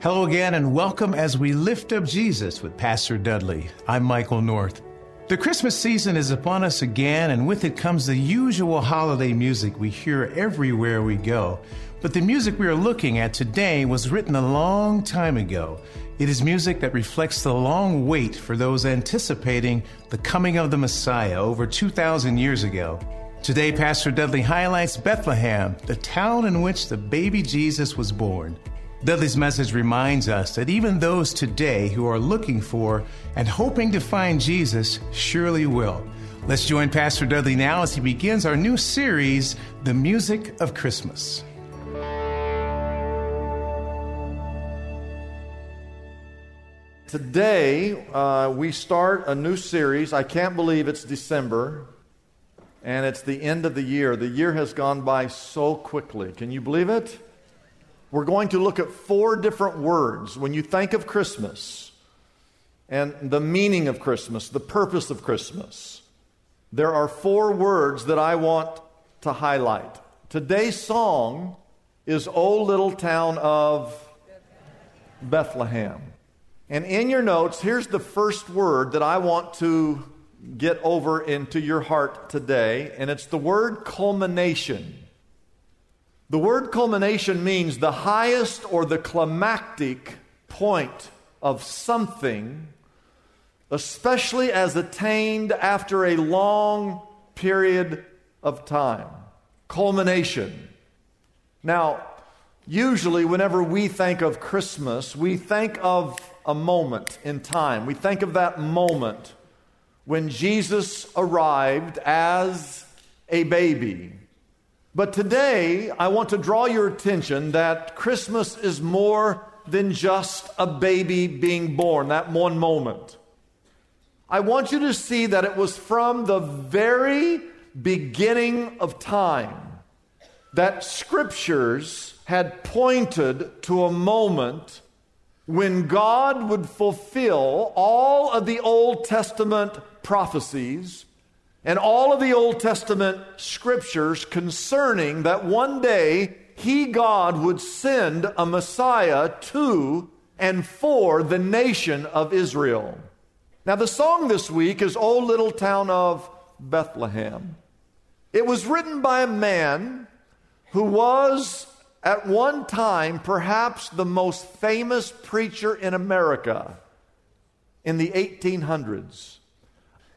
Hello again, and welcome as we lift up Jesus with Pastor Dudley. I'm Michael North. The Christmas season is upon us again, and with it comes the usual holiday music we hear everywhere we go. But the music we are looking at today was written a long time ago. It is music that reflects the long wait for those anticipating the coming of the Messiah over 2,000 years ago. Today, Pastor Dudley highlights Bethlehem, the town in which the baby Jesus was born. Dudley's message reminds us that even those today who are looking for and hoping to find Jesus surely will. Let's join Pastor Dudley now as he begins our new series, The Music of Christmas. Today, uh, we start a new series. I can't believe it's December and it's the end of the year. The year has gone by so quickly. Can you believe it? We're going to look at four different words. When you think of Christmas and the meaning of Christmas, the purpose of Christmas, there are four words that I want to highlight. Today's song is O Little Town of Bethlehem. And in your notes, here's the first word that I want to get over into your heart today, and it's the word culmination. The word culmination means the highest or the climactic point of something, especially as attained after a long period of time. Culmination. Now, usually, whenever we think of Christmas, we think of a moment in time. We think of that moment when Jesus arrived as a baby. But today, I want to draw your attention that Christmas is more than just a baby being born, that one moment. I want you to see that it was from the very beginning of time that scriptures had pointed to a moment when God would fulfill all of the Old Testament prophecies and all of the Old Testament scriptures concerning that one day He, God, would send a Messiah to and for the nation of Israel. Now, the song this week is O Little Town of Bethlehem. It was written by a man who was at one time perhaps the most famous preacher in America in the 1800s.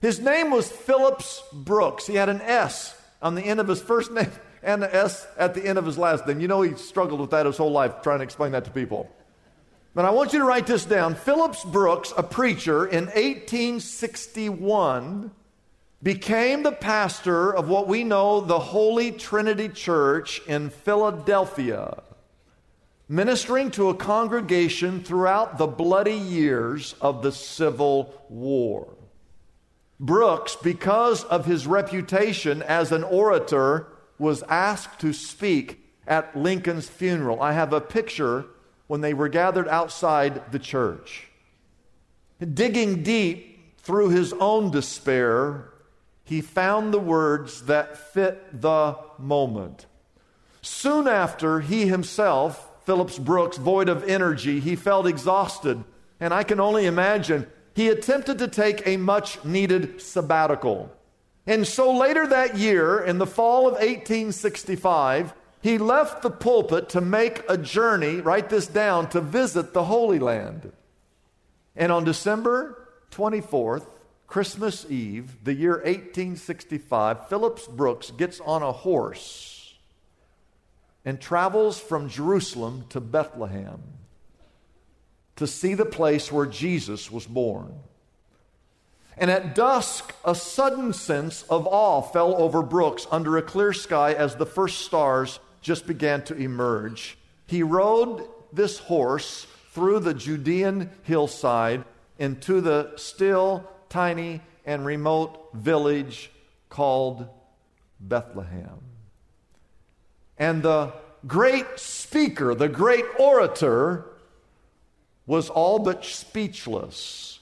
His name was Phillips Brooks. He had an S on the end of his first name and an S at the end of his last name. You know, he struggled with that his whole life trying to explain that to people. But I want you to write this down. Phillips Brooks, a preacher in 1861, became the pastor of what we know the Holy Trinity Church in Philadelphia, ministering to a congregation throughout the bloody years of the Civil War. Brooks, because of his reputation as an orator, was asked to speak at Lincoln's funeral. I have a picture when they were gathered outside the church. Digging deep through his own despair, he found the words that fit the moment. Soon after, he himself, Phillips Brooks, void of energy, he felt exhausted. And I can only imagine he attempted to take a much needed sabbatical. And so later that year, in the fall of 1865, he left the pulpit to make a journey, write this down, to visit the Holy Land. And on December 24th, Christmas Eve, the year 1865, Phillips Brooks gets on a horse and travels from Jerusalem to Bethlehem to see the place where Jesus was born. And at dusk, a sudden sense of awe fell over Brooks under a clear sky as the first stars just began to emerge. He rode this horse through the Judean hillside into the still, tiny, and remote village called Bethlehem. And the great speaker, the great orator, was all but speechless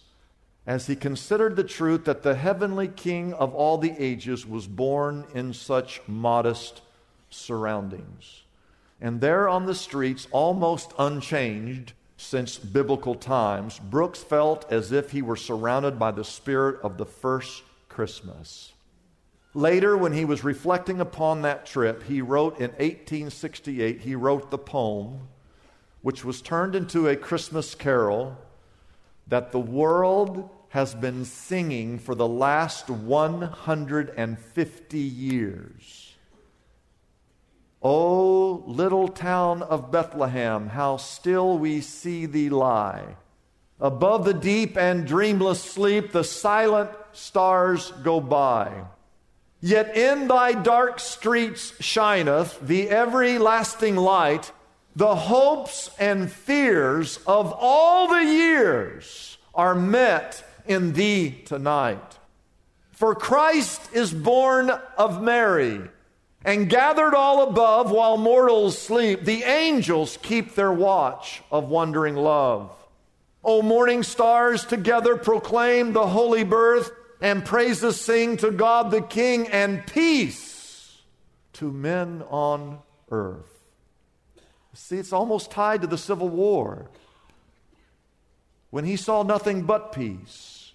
as he considered the truth that the heavenly King of all the ages was born in such modest surroundings. And there on the streets, almost unchanged since biblical times, Brooks felt as if he were surrounded by the spirit of the first Christmas. Later, when he was reflecting upon that trip, he wrote in 1868, he wrote the poem, which was turned into a Christmas carol that the world has been singing for the last 150 years. O little town of Bethlehem, how still we see thee lie. Above the deep and dreamless sleep, the silent stars go by. Yet in thy dark streets shineth the everlasting light. The hopes and fears of all the years are met in thee tonight. For Christ is born of Mary and gathered all above while mortals sleep, the angels keep their watch of wondering love. O morning stars, together proclaim the holy birth, and praises sing to God the King, and peace to men on earth. See, it's almost tied to the Civil War when he saw nothing but peace.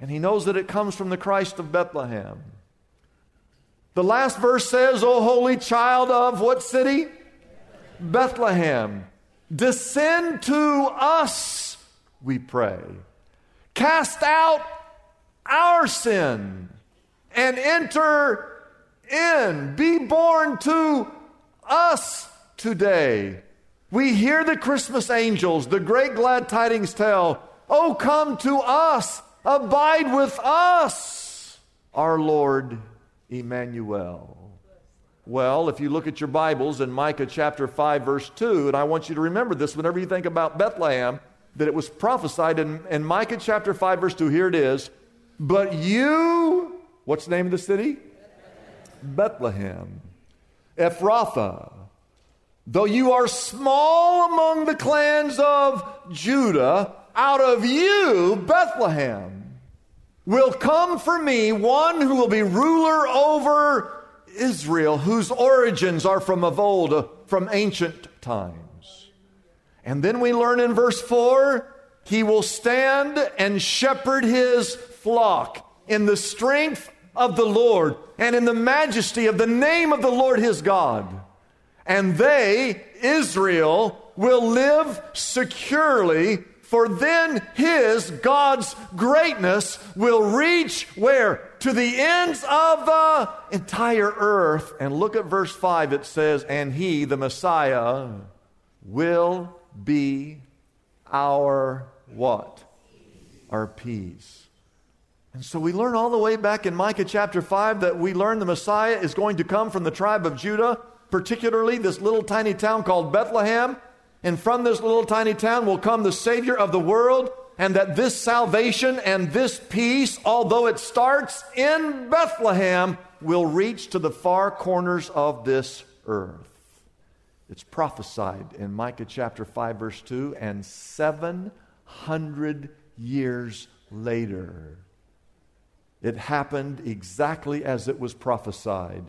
And he knows that it comes from the Christ of Bethlehem. The last verse says, O holy child of what city? Bethlehem. Descend to us, we pray. Cast out our sin and enter in. Be born to us today. We hear the Christmas angels, the great glad tidings tell, Oh, come to us, abide with us, our Lord Emmanuel. Well, if you look at your Bibles in Micah chapter 5, verse 2, and I want you to remember this whenever you think about Bethlehem, that it was prophesied in, in Micah chapter 5, verse 2. Here it is. But you, what's the name of the city? Bethlehem. Ephrathah. Though you are small among the clans of Judah, out of you, Bethlehem, will come for me one who will be ruler over Israel, whose origins are from of old, from ancient times. And then we learn in verse 4 he will stand and shepherd his flock in the strength of the Lord and in the majesty of the name of the Lord his God. And they, Israel, will live securely for then his, God's greatness will reach where? To the ends of the entire earth. And look at verse 5. It says, And he, the Messiah, will be our what? Our peace. And so we learn all the way back in Micah chapter 5 that we learn the Messiah is going to come from the tribe of Judah, particularly this little tiny town called Bethlehem and from this little tiny town will come the Savior of the world, and that this salvation and this peace, although it starts in Bethlehem, will reach to the far corners of this earth. It's prophesied in Micah chapter 5, verse 2, and 700 years later, it happened exactly as it was prophesied.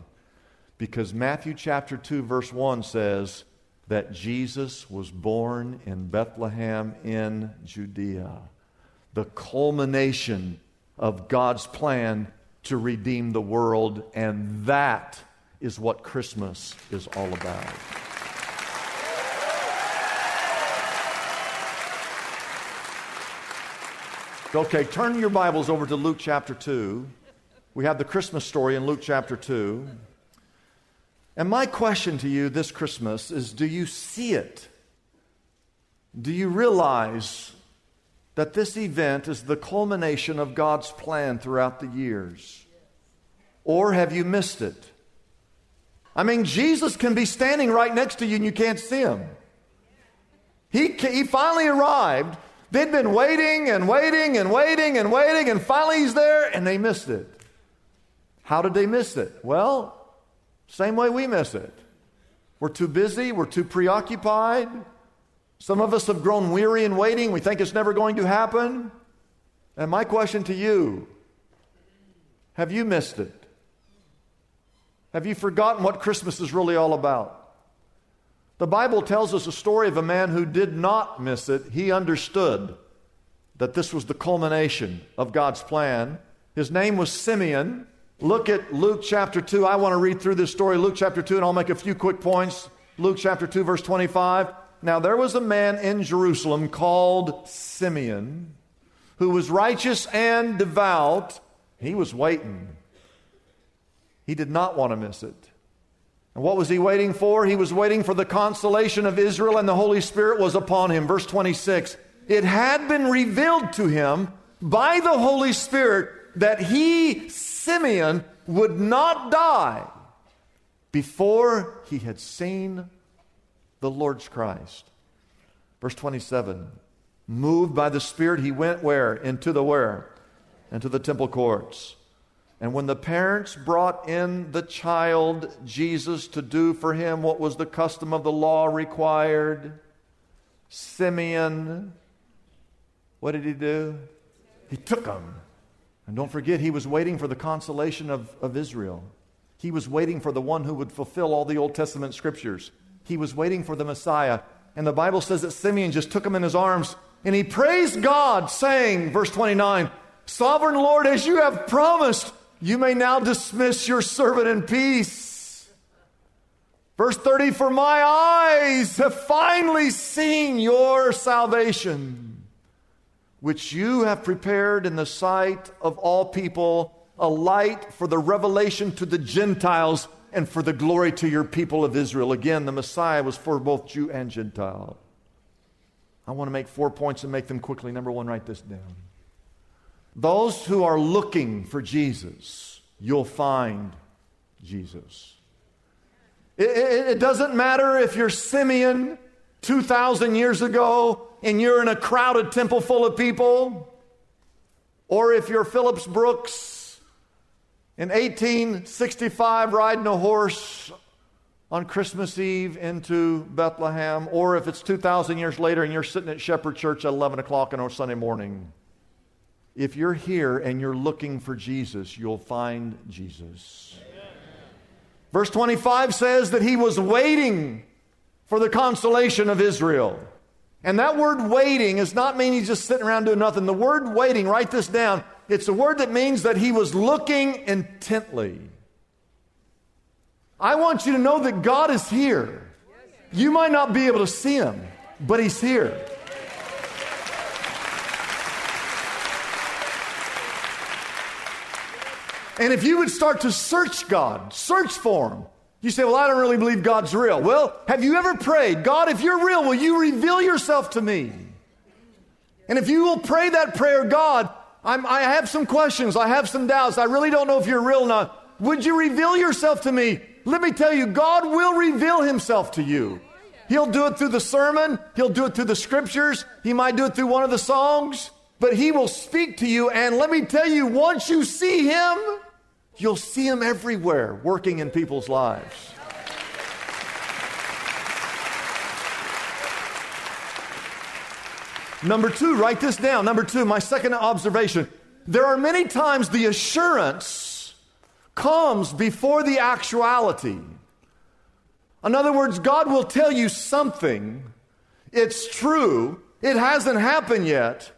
Because Matthew chapter 2, verse 1 says, that Jesus was born in Bethlehem in Judea, the culmination of God's plan to redeem the world, and that is what Christmas is all about. Okay, turn your Bibles over to Luke chapter 2. We have the Christmas story in Luke chapter 2. And my question to you this Christmas is do you see it? Do you realize that this event is the culmination of God's plan throughout the years? Or have you missed it? I mean, Jesus can be standing right next to you and you can't see him. He, he finally arrived. They'd been waiting and waiting and waiting and waiting, and finally he's there and they missed it. How did they miss it? Well, same way we miss it. We're too busy, we're too preoccupied. Some of us have grown weary in waiting. We think it's never going to happen. And my question to you have you missed it? Have you forgotten what Christmas is really all about? The Bible tells us a story of a man who did not miss it. He understood that this was the culmination of God's plan. His name was Simeon. Look at Luke chapter 2. I want to read through this story, Luke chapter 2, and I'll make a few quick points. Luke chapter 2, verse 25. Now, there was a man in Jerusalem called Simeon who was righteous and devout. He was waiting. He did not want to miss it. And what was he waiting for? He was waiting for the consolation of Israel, and the Holy Spirit was upon him. Verse 26 It had been revealed to him by the Holy Spirit that he, Simeon, would not die before he had seen the Lord's Christ. Verse 27 Moved by the Spirit, he went where? Into the where? Into the temple courts. And when the parents brought in the child Jesus to do for him what was the custom of the law required, Simeon, what did he do? He took him. And don't forget, he was waiting for the consolation of, of Israel. He was waiting for the one who would fulfill all the Old Testament scriptures. He was waiting for the Messiah. And the Bible says that Simeon just took him in his arms and he praised God, saying, verse 29, Sovereign Lord, as you have promised, you may now dismiss your servant in peace. Verse 30 For my eyes have finally seen your salvation, which you have prepared in the sight of all people, a light for the revelation to the Gentiles and for the glory to your people of Israel. Again, the Messiah was for both Jew and Gentile. I want to make four points and make them quickly. Number one, write this down. Those who are looking for Jesus, you'll find Jesus. It, it, it, doesn't matter if you're Simeon 2,000 years ago and you're in a crowded temple full of people, or if you're Phillips Brooks in 1865 riding a horse on Christmas Eve into Bethlehem, or if it's 2,000 years later and you're sitting at Shepherd Church at 11 o'clock on a Sunday morning. If you're here and you're looking for Jesus, you'll find Jesus. Verse 25 says that he was waiting for the consolation of Israel. And that word waiting does not mean he's just sitting around doing nothing. The word waiting, write this down, it's a word that means that he was looking intently. I want you to know that God is here. You might not be able to see him, but he's here. And if you would start to search God, search for Him, you say, Well, I don't really believe God's real. Well, have you ever prayed, God, if you're real, will you reveal yourself to me? And if you will pray that prayer, God, I'm, i have some questions, I have some doubts, I really don't know if you're real or not. Would you reveal yourself to me? Let me tell you, God will reveal Himself to you. He'll do it through the sermon, He'll do it through the scriptures, He might do it through one of the songs, but He will speak to you. And let me tell you, once you see Him, You'll see him everywhere working in people's lives. Number two, write this down. Number two, my second observation. There are many times the assurance comes before the actuality. In other words, God will tell you something. It's true. It hasn't happened yet.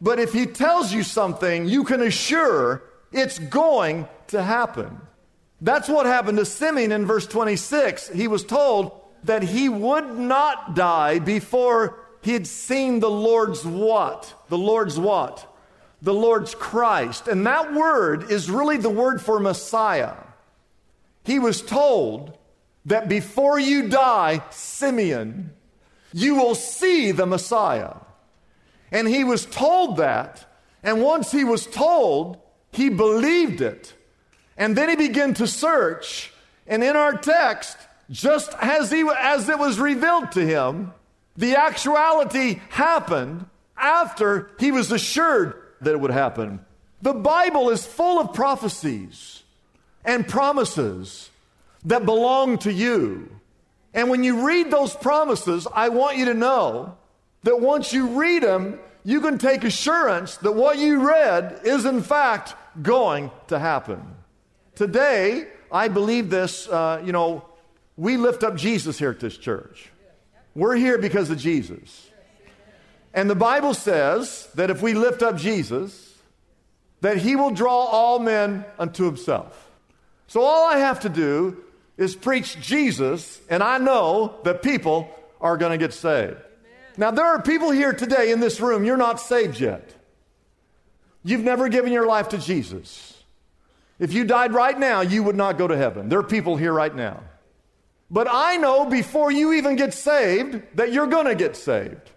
But if He tells you something, you can assure it's going to happen. That's what happened to Simeon in verse 26. He was told that he would not die before he had seen the Lord's what? The Lord's what? the Lord's Christ. And that word is really the word for Messiah. He was told that before you die, Simeon, you will see the Messiah. And he was told that. And once he was told, he believed it. And then he began to search. And in our text, just as, he, as it was revealed to him, the actuality happened after he was assured that it would happen. The Bible is full of prophecies and promises that belong to you. And when you read those promises, I want you to know that once you read them, you can take assurance that what you read is in fact going to happen. Today, I believe this, uh, you know, we lift up Jesus here at this church. We're here because of Jesus. And the Bible says that if we lift up Jesus, that he will draw all men unto himself. So all I have to do is preach Jesus, and I know that people are going to get saved. Now, there are people here today in this room, you're not saved yet. You've never given your life to Jesus. If you died right now, you would not go to heaven. There are people here right now. But I know before you even get saved that you're going to get saved.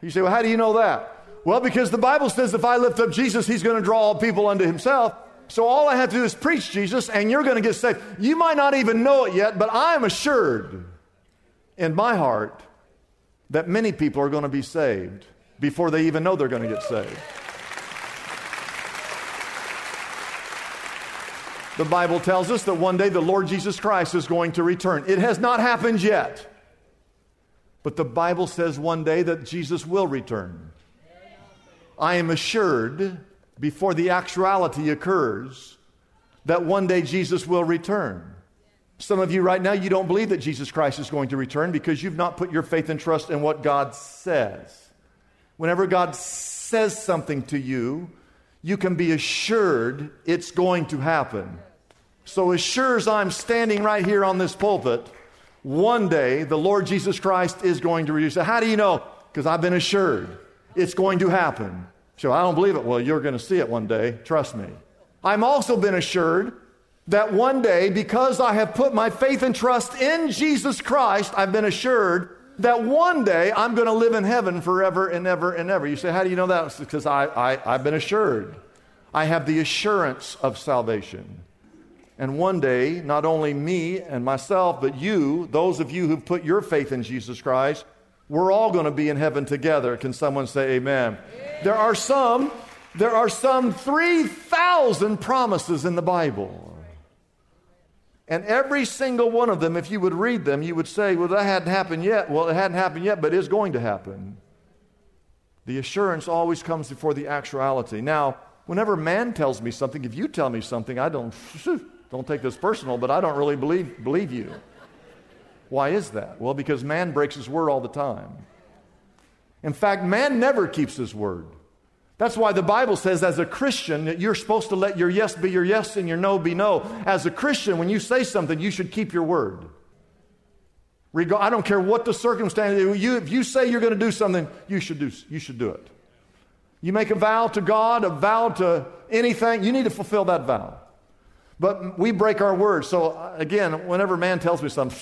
You say, well, how do you know that? Well, because the Bible says if I lift up Jesus, he's going to draw all people unto himself. So all I have to do is preach Jesus, and you're going to get saved. You might not even know it yet, but I'm assured in my heart that many people are going to be saved before they even know they're going to get saved. The Bible tells us that one day the Lord Jesus Christ is going to return. It has not happened yet. But the Bible says one day that Jesus will return. I am assured before the actuality occurs that one day Jesus will return. Some of you right now, you don't believe that Jesus Christ is going to return because you've not put your faith and trust in what God says. Whenever God says something to you, you can be assured it's going to happen. So, as sure as I'm standing right here on this pulpit, one day the Lord Jesus Christ is going to reduce it. How do you know? Because I've been assured it's going to happen. So, I don't believe it. Well, you're going to see it one day. Trust me. I'm also been assured that one day, because I have put my faith and trust in Jesus Christ, I've been assured that one day I'm going to live in heaven forever and ever and ever. You say, How do you know that? It's because I, I, I've been assured. I have the assurance of salvation. And one day, not only me and myself, but you, those of you who've put your faith in Jesus Christ, we're all going to be in heaven together. Can someone say amen? amen. There are some, there are some 3,000 promises in the Bible. And every single one of them, if you would read them, you would say, well, that hadn't happened yet. Well, it hadn't happened yet, but it's going to happen. The assurance always comes before the actuality. Now, whenever man tells me something, if you tell me something, I don't, don't take this personal, but I don't really believe, believe you. Why is that? Well, because man breaks his word all the time. In fact, man never keeps his word. That's why the Bible says, as a Christian, that you're supposed to let your yes be your yes and your no be no. As a Christian, when you say something, you should keep your word. I don't care what the circumstance is. if you say you're going to do something, you should do, you should do it. You make a vow to God, a vow to anything, you need to fulfill that vow. But we break our word. So, uh, again, whenever man tells me something,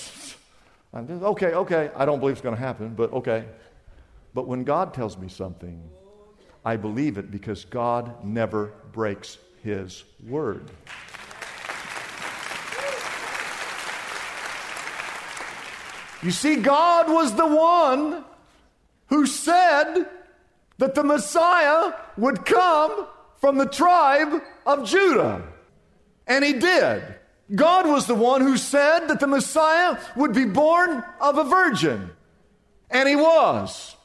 okay, okay, I don't believe it's going to happen, but okay. But when God tells me something, I believe it because God never breaks his word. You see, God was the one who said that the Messiah would come from the tribe of Judah. And he did. God was the one who said that the Messiah would be born of a virgin. And he was.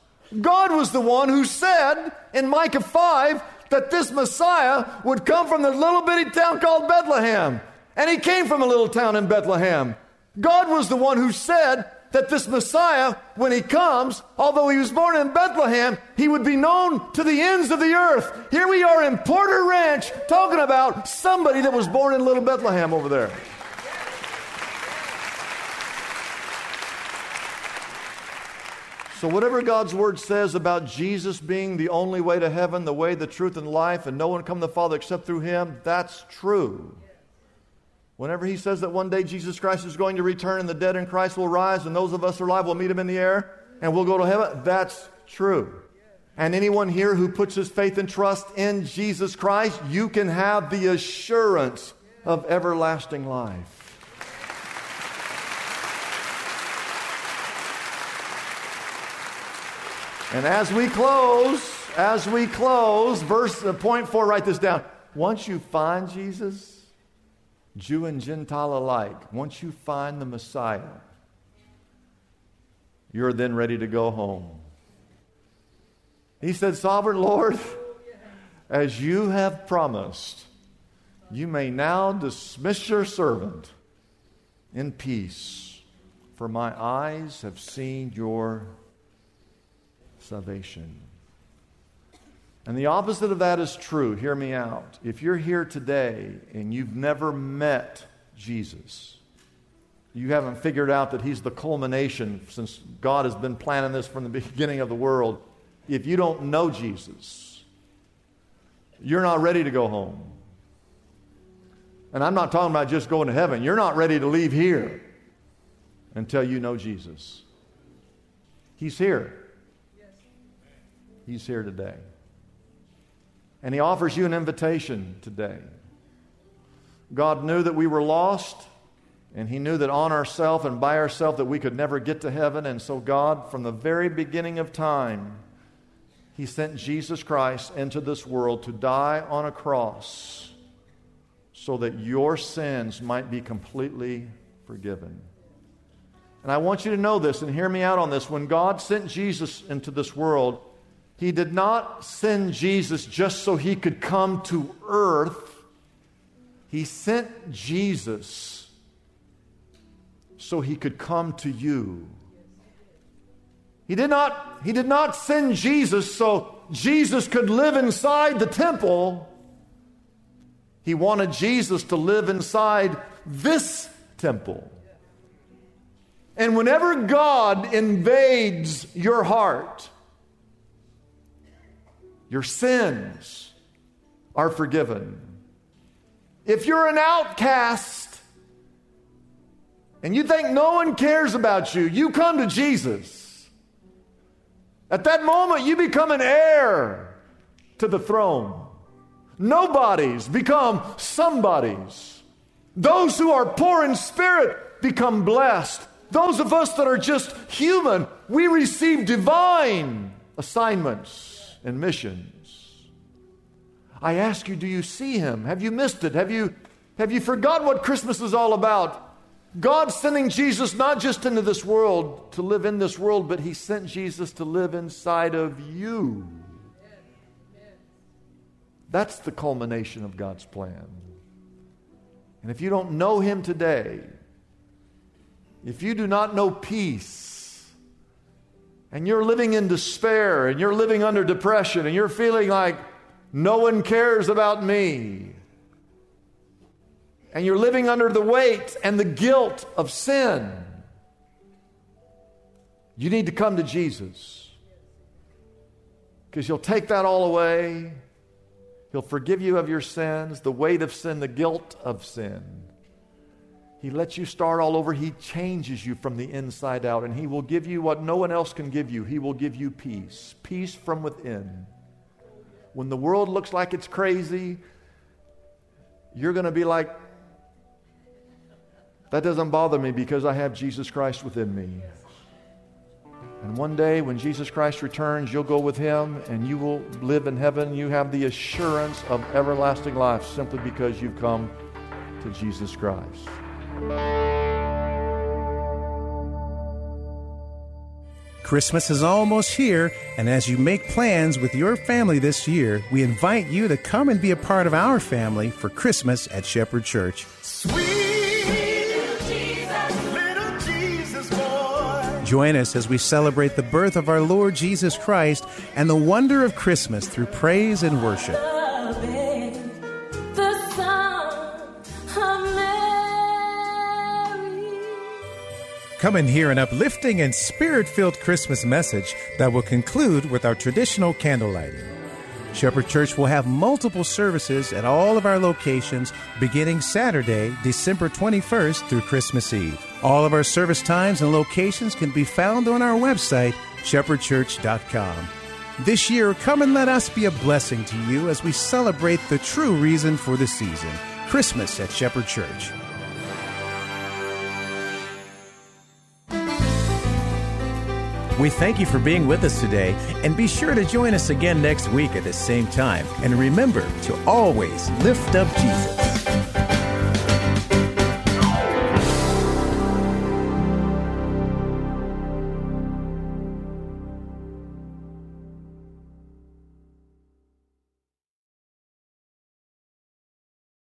God was the one who said in Micah 5 that this Messiah would come from the little bitty town called Bethlehem. And he came from a little town in Bethlehem. God was the one who said that this Messiah, when he comes, although he was born in Bethlehem, he would be known to the ends of the earth. Here we are in Porter Ranch talking about somebody that was born in little Bethlehem over there. So, whatever God's word says about Jesus being the only way to heaven, the way, the truth, and life, and no one come to the Father except through him, that's true. Whenever he says that one day Jesus Christ is going to return and the dead in Christ will rise and those of us who are alive will meet him in the air and we'll go to heaven, that's true. And anyone here who puts his faith and trust in Jesus Christ, you can have the assurance of everlasting life. And as we close, as we close, verse uh, point four, write this down. Once you find Jesus, Jew and Gentile alike, once you find the Messiah, you're then ready to go home. He said, Sovereign Lord, as you have promised, you may now dismiss your servant in peace, for my eyes have seen your salvation. And the opposite of that is true. Hear me out. If you're here today and you've never met Jesus, you haven't figured out that He's the culmination since God has been planning this from the beginning of the world. If you don't know Jesus, you're not ready to go home. And I'm not talking about just going to heaven. You're not ready to leave here until you know Jesus. He's here. He's here today. And He offers you an invitation today. God knew that we were lost, and He knew that on ourselves and by ourselves that we could never get to heaven. And so, God, from the very beginning of time, He sent Jesus Christ into this world to die on a cross so that your sins might be completely forgiven. And I want you to know this and hear me out on this. When God sent Jesus into this world, he did not send Jesus just so he could come to earth. He sent Jesus so he could come to you. He did not, he did not send Jesus so Jesus could live inside the temple. He wanted Jesus to live inside this temple. And whenever God invades your heart, your sins are forgiven. If you're an outcast and you think no one cares about you, you come to Jesus. At that moment, you become an heir to the throne. Nobodies become somebodies. Those who are poor in spirit become blessed. Those of us that are just human, we receive divine assignments and missions. I ask you, do you see him? Have you missed it? Have you, have you forgotten what Christmas is all about? God sending Jesus not just into this world to live in this world, but He sent Jesus to live inside of you. That's the culmination of God's plan. And if you don't know Him today, if you do not know peace, and you're living in despair and you're living under depression and you're feeling like no one cares about me, and you're living under the weight and the guilt of sin, you need to come to Jesus. Because He'll take that all away. He'll forgive you of your sins, the weight of sin, the guilt of sin. He lets you start all over. He changes you from the inside out, and He will give you what no one else can give you. He will give you peace, peace from within. When the world looks like it's crazy, you're going to be like, that doesn't bother me because I have Jesus Christ within me. And one day when Jesus Christ returns, you'll go with him and you will live in heaven. You have the assurance of everlasting life simply because you've come to Jesus Christ. Christmas is almost here, and as you make plans with your family this year, we invite you to come and be a part of our family for Christmas at Shepherd Church. Join us as we celebrate the birth of our Lord Jesus Christ and the wonder of Christmas through praise and worship. Come and hear an uplifting and spirit filled Christmas message that will conclude with our traditional candle lighting. Shepherd Church will have multiple services at all of our locations beginning Saturday, December 21st through Christmas Eve. All of our service times and locations can be found on our website, shepherdchurch.com. This year, come and let us be a blessing to you as we celebrate the true reason for the season Christmas at Shepherd Church. We thank you for being with us today, and be sure to join us again next week at the same time. And remember to always lift up Jesus.